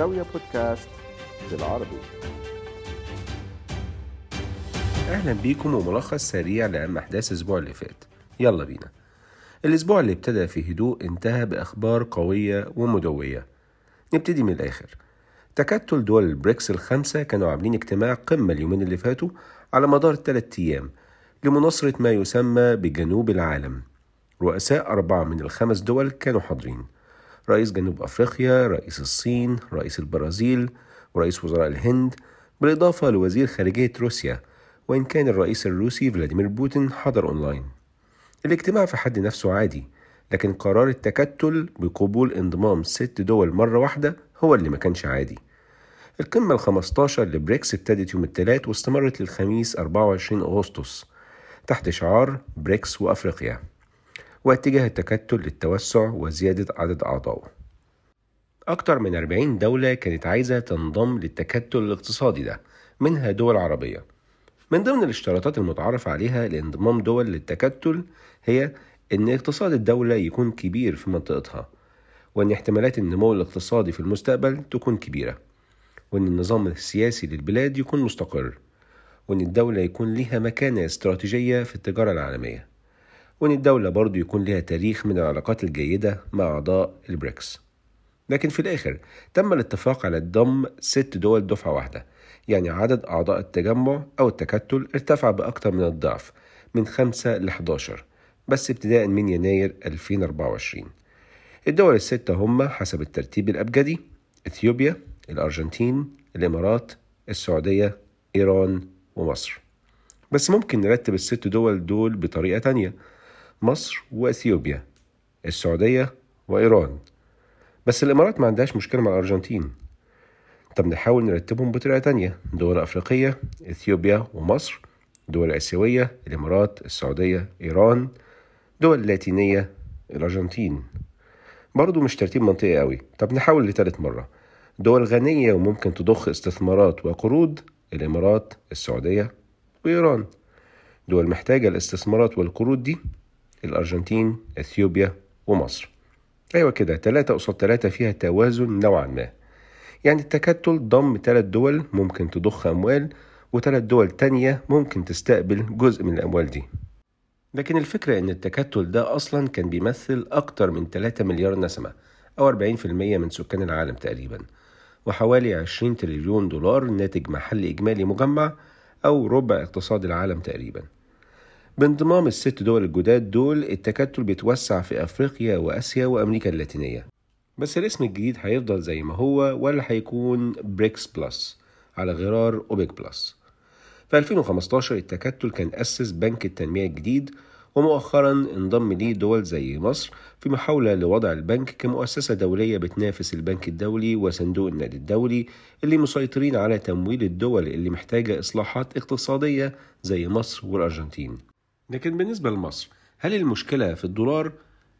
زاوية بودكاست بالعربي. أهلا بيكم وملخص سريع لأهم أحداث الأسبوع اللي فات. يلا بينا. الأسبوع اللي ابتدى في هدوء انتهى بأخبار قوية ومدوية. نبتدي من الآخر. تكتل دول البريكس الخمسة كانوا عاملين اجتماع قمة اليومين اللي فاتوا على مدار ثلاثة أيام لمناصرة ما يسمى بجنوب العالم. رؤساء أربعة من الخمس دول كانوا حاضرين. رئيس جنوب أفريقيا رئيس الصين رئيس البرازيل ورئيس وزراء الهند بالإضافة لوزير خارجية روسيا وإن كان الرئيس الروسي فلاديمير بوتين حضر أونلاين. الاجتماع في حد نفسه عادي لكن قرار التكتل بقبول انضمام ست دول مرة واحدة هو اللي ما كانش عادي. القمة ال 15 لبريكس ابتدت يوم الثلاث واستمرت للخميس 24 أغسطس تحت شعار بريكس وأفريقيا. واتجاه التكتل للتوسع وزيادة عدد أعضائه. أكتر من 40 دولة كانت عايزة تنضم للتكتل الاقتصادي ده منها دول عربية. من ضمن الاشتراطات المتعارف عليها لانضمام دول للتكتل هي إن اقتصاد الدولة يكون كبير في منطقتها وإن احتمالات النمو الاقتصادي في المستقبل تكون كبيرة وإن النظام السياسي للبلاد يكون مستقر وإن الدولة يكون لها مكانة استراتيجية في التجارة العالمية. وإن الدولة برضو يكون لها تاريخ من العلاقات الجيدة مع أعضاء البريكس. لكن في الآخر تم الاتفاق على ضم ست دول دفعة واحدة يعني عدد أعضاء التجمع أو التكتل ارتفع بأكثر من الضعف من 5 ل 11 بس ابتداء من يناير 2024 الدول الستة هم حسب الترتيب الأبجدي إثيوبيا الأرجنتين الإمارات السعودية إيران ومصر. بس ممكن نرتب الست دول دول بطريقة تانية. مصر وأثيوبيا السعودية وإيران. بس الإمارات ما عندهاش مشكلة مع الأرجنتين. طب نحاول نرتبهم بطريقة تانية. دول أفريقية إثيوبيا ومصر. دول آسيوية الإمارات السعودية إيران. دول لاتينية الأرجنتين. برضو مش ترتيب منطقي قوي. طب نحاول لتالت مرة. دول غنية وممكن تضخ استثمارات وقروض. الإمارات السعودية وإيران. دول محتاجة الاستثمارات والقروض دي. الأرجنتين أثيوبيا ومصر. أيوة كده تلاتة قصاد تلاتة فيها توازن نوعا ما. يعني التكتل ضم تلات دول ممكن تضخ أموال وتلات دول تانية ممكن تستقبل جزء من الأموال دي. لكن الفكرة إن التكتل ده أصلا كان بيمثل أكتر من 3 مليار نسمة أو 40% من سكان العالم تقريبا وحوالي 20 تريليون دولار ناتج محلي إجمالي مجمع أو ربع اقتصاد العالم تقريبا. بانضمام الست دول الجداد دول التكتل بيتوسع في أفريقيا وآسيا وأمريكا اللاتينية. بس الاسم الجديد هيفضل زي ما هو ولا هيكون بريكس Plus على غرار أوبك Plus. في 2015 التكتل كان أسس بنك التنمية الجديد ومؤخرا انضم ليه دول زي مصر في محاولة لوضع البنك كمؤسسة دولية بتنافس البنك الدولي وصندوق النقد الدولي اللي مسيطرين على تمويل الدول اللي محتاجة إصلاحات اقتصادية زي مصر والأرجنتين. لكن بالنسبة لمصر هل المشكلة في الدولار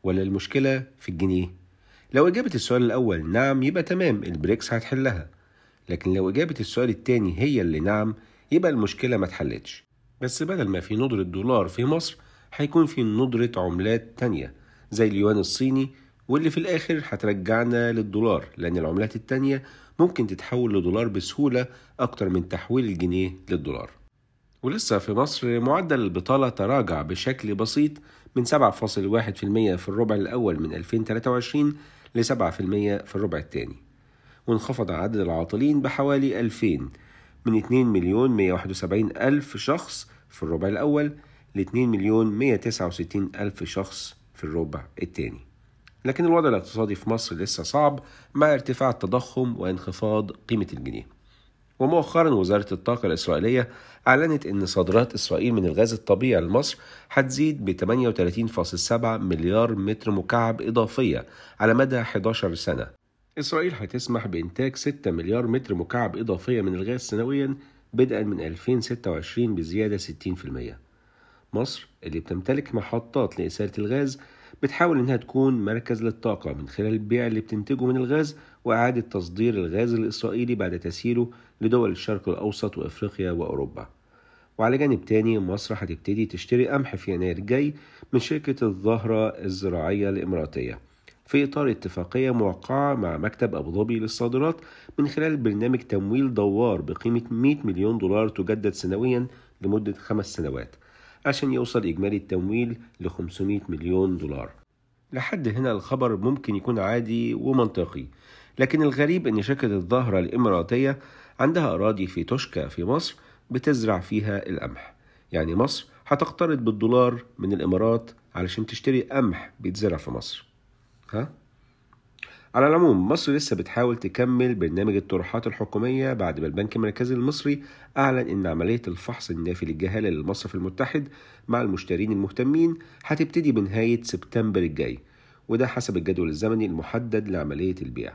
ولا المشكلة في الجنيه؟ لو إجابة السؤال الأول نعم يبقى تمام البريكس هتحلها. لكن لو إجابة السؤال التاني هي اللي نعم يبقى المشكلة ما اتحلتش. بس بدل ما في ندرة دولار في مصر هيكون في ندرة عملات تانية زي اليوان الصيني واللي في الآخر هترجعنا للدولار لأن العملات التانية ممكن تتحول لدولار بسهولة أكتر من تحويل الجنيه للدولار. ولسه في مصر معدل البطالة تراجع بشكل بسيط من 7.1% في الربع الأول من 2023 ل 7% في الربع الثاني. وانخفض عدد العاطلين بحوالي 2000 من 2 مليون 171 ألف شخص في الربع الأول ل 2 مليون 169 ألف شخص في الربع الثاني. لكن الوضع الاقتصادي في مصر لسه صعب مع ارتفاع التضخم وانخفاض قيمة الجنيه. ومؤخرا وزارة الطاقة الإسرائيلية أعلنت أن صادرات إسرائيل من الغاز الطبيعي لمصر هتزيد ب 38.7 مليار متر مكعب إضافية على مدى 11 سنة. إسرائيل هتسمح بإنتاج 6 مليار متر مكعب إضافية من الغاز سنويا بدءا من 2026 بزيادة 60% مصر اللي بتمتلك محطات لإسالة الغاز بتحاول إنها تكون مركز للطاقة من خلال البيع اللي بتنتجه من الغاز وإعادة تصدير الغاز الإسرائيلي بعد تسييله لدول الشرق الأوسط وأفريقيا وأوروبا. وعلى جانب تاني مصر هتبتدي تشتري قمح في يناير الجاي من شركة الزهرة الزراعية الإماراتية. في إطار اتفاقية موقعة مع مكتب أبو ظبي للصادرات من خلال برنامج تمويل دوار بقيمة 100 مليون دولار تجدد سنويا لمدة خمس سنوات عشان يوصل إجمالي التمويل ل 500 مليون دولار. لحد هنا الخبر ممكن يكون عادي ومنطقي. لكن الغريب أن شركة الظاهرة الإماراتية عندها أراضي في توشكا في مصر بتزرع فيها القمح. يعني مصر هتقترض بالدولار من الإمارات علشان تشتري قمح بيتزرع في مصر. ها؟ على العموم مصر لسه بتحاول تكمل برنامج الطروحات الحكومية بعد ما البنك المركزي المصري أعلن إن عملية الفحص النافي للجهالة للمصرف المتحد مع المشترين المهتمين هتبتدي بنهاية سبتمبر الجاي وده حسب الجدول الزمني المحدد لعملية البيع.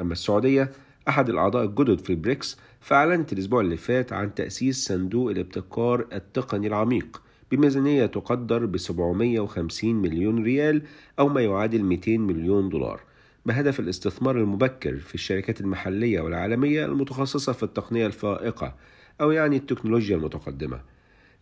أما السعودية أحد الأعضاء الجدد في بريكس فأعلنت الأسبوع اللي فات عن تأسيس صندوق الابتكار التقني العميق بميزانية تقدر ب 750 مليون ريال أو ما يعادل 200 مليون دولار بهدف الاستثمار المبكر في الشركات المحلية والعالمية المتخصصة في التقنية الفائقة أو يعني التكنولوجيا المتقدمة.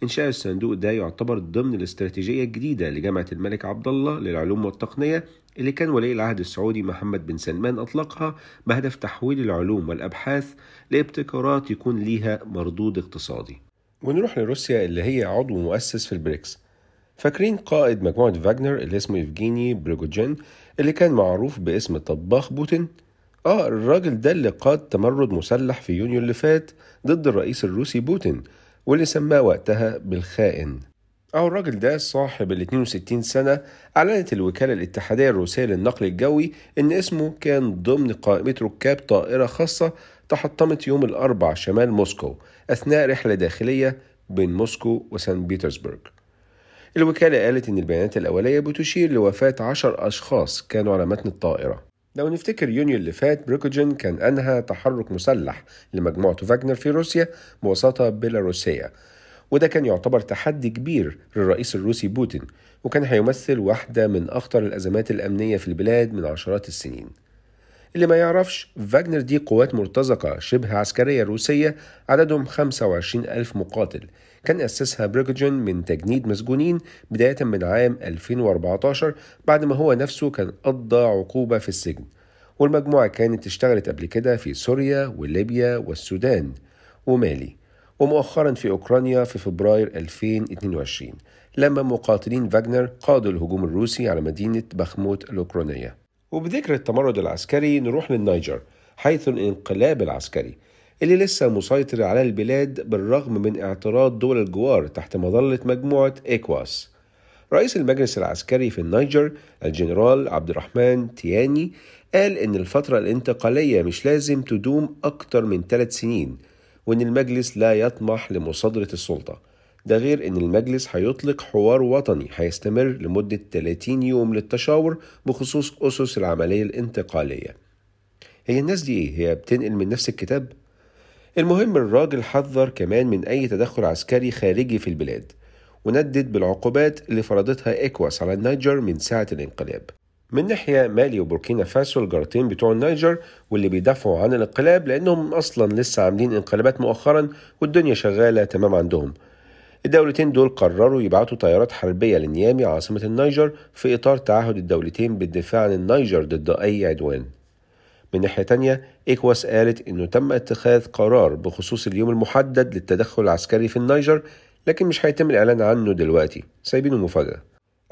إنشاء الصندوق ده يعتبر ضمن الاستراتيجية الجديدة لجامعة الملك عبد الله للعلوم والتقنية اللي كان ولي العهد السعودي محمد بن سلمان أطلقها بهدف تحويل العلوم والأبحاث لابتكارات يكون ليها مردود اقتصادي. ونروح لروسيا اللي هي عضو مؤسس في البريكس. فاكرين قائد مجموعة فاجنر اللي اسمه يفجيني بريجوجين اللي كان معروف باسم طباخ بوتين؟ آه الراجل ده اللي قاد تمرد مسلح في يونيو اللي فات ضد الرئيس الروسي بوتين واللي سماه وقتها بالخائن. أو الراجل ده صاحب ال 62 سنة أعلنت الوكالة الاتحادية الروسية للنقل الجوي إن اسمه كان ضمن قائمة ركاب طائرة خاصة تحطمت يوم الأربع شمال موسكو أثناء رحلة داخلية بين موسكو وسان بيترسبرغ. الوكالة قالت إن البيانات الأولية بتشير لوفاة عشر أشخاص كانوا على متن الطائرة. لو نفتكر يونيو اللي فات بريجوجين كان أنهى تحرك مسلح لمجموعة فاجنر في روسيا بوساطة بيلاروسية وده كان يعتبر تحدي كبير للرئيس الروسي بوتين وكان هيمثل واحدة من أخطر الأزمات الأمنية في البلاد من عشرات السنين. اللي ما يعرفش فاجنر دي قوات مرتزقة شبه عسكرية روسية عددهم 25 ألف مقاتل. كان أسسها بريجوجين من تجنيد مسجونين بداية من عام 2014 بعد ما هو نفسه كان قضى عقوبة في السجن. والمجموعة كانت اشتغلت قبل كده في سوريا وليبيا والسودان ومالي. ومؤخرا في أوكرانيا في فبراير 2022 لما مقاتلين فاجنر قادوا الهجوم الروسي على مدينة بخموت الأوكرانية. وبذكر التمرد العسكري نروح للنيجر حيث الانقلاب العسكري اللي لسه مسيطر على البلاد بالرغم من اعتراض دول الجوار تحت مظلة مجموعة إيكواس رئيس المجلس العسكري في النيجر الجنرال عبد الرحمن تياني قال إن الفترة الانتقالية مش لازم تدوم أكتر من ثلاث سنين وإن المجلس لا يطمح لمصادرة السلطة. ده غير إن المجلس هيطلق حوار وطني هيستمر لمدة 30 يوم للتشاور بخصوص أسس العملية الانتقالية هي الناس دي إيه؟ هي بتنقل من نفس الكتاب؟ المهم الراجل حذر كمان من أي تدخل عسكري خارجي في البلاد وندد بالعقوبات اللي فرضتها إيكواس على النيجر من ساعة الانقلاب من ناحية مالي وبوركينا فاسو الجارتين بتوع النيجر واللي بيدافعوا عن الانقلاب لأنهم أصلا لسه عاملين انقلابات مؤخرا والدنيا شغالة تمام عندهم الدولتين دول قرروا يبعتوا طيارات حربية لنيامي عاصمة النيجر في إطار تعهد الدولتين بالدفاع عن النيجر ضد أي عدوان. من ناحية تانية إيكواس قالت إنه تم اتخاذ قرار بخصوص اليوم المحدد للتدخل العسكري في النيجر لكن مش هيتم الإعلان عنه دلوقتي. سايبينه مفاجأة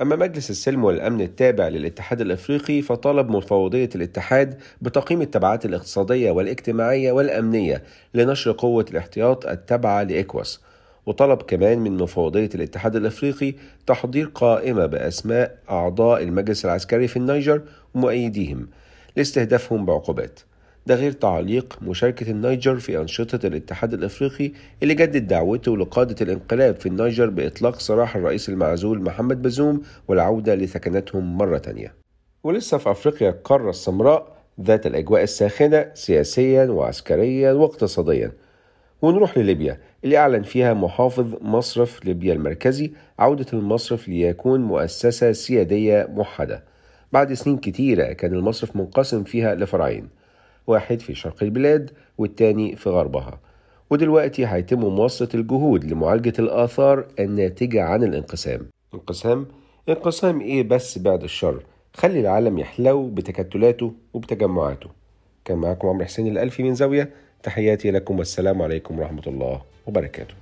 أما مجلس السلم والأمن التابع للاتحاد الأفريقي فطالب مفوضية الاتحاد بتقييم التبعات الاقتصادية والاجتماعية والأمنية لنشر قوة الاحتياط التابعة لإكواس. وطلب كمان من مفوضية الاتحاد الأفريقي تحضير قائمة بأسماء أعضاء المجلس العسكري في النيجر ومؤيديهم لاستهدافهم بعقوبات. ده غير تعليق مشاركة النيجر في أنشطة الاتحاد الأفريقي اللي جدد دعوته لقادة الانقلاب في النيجر بإطلاق سراح الرئيس المعزول محمد بازوم والعودة لسكناتهم مرة تانية. ولسه في أفريقيا القارة السمراء ذات الأجواء الساخنة سياسيا وعسكريا واقتصاديا. ونروح لليبيا اللي أعلن فيها محافظ مصرف ليبيا المركزي عودة المصرف ليكون مؤسسة سيادية موحدة. بعد سنين كتيرة كان المصرف منقسم فيها لفرعين واحد في شرق البلاد والتاني في غربها. ودلوقتي هيتم مواصلة الجهود لمعالجة الآثار الناتجة عن الانقسام. انقسام؟ انقسام إيه بس بعد الشر؟ خلي العالم يحلو بتكتلاته وبتجمعاته. كان معكم عمرو حسين الألفي من زاوية. تحياتي لكم والسلام عليكم ورحمة الله وبركاته.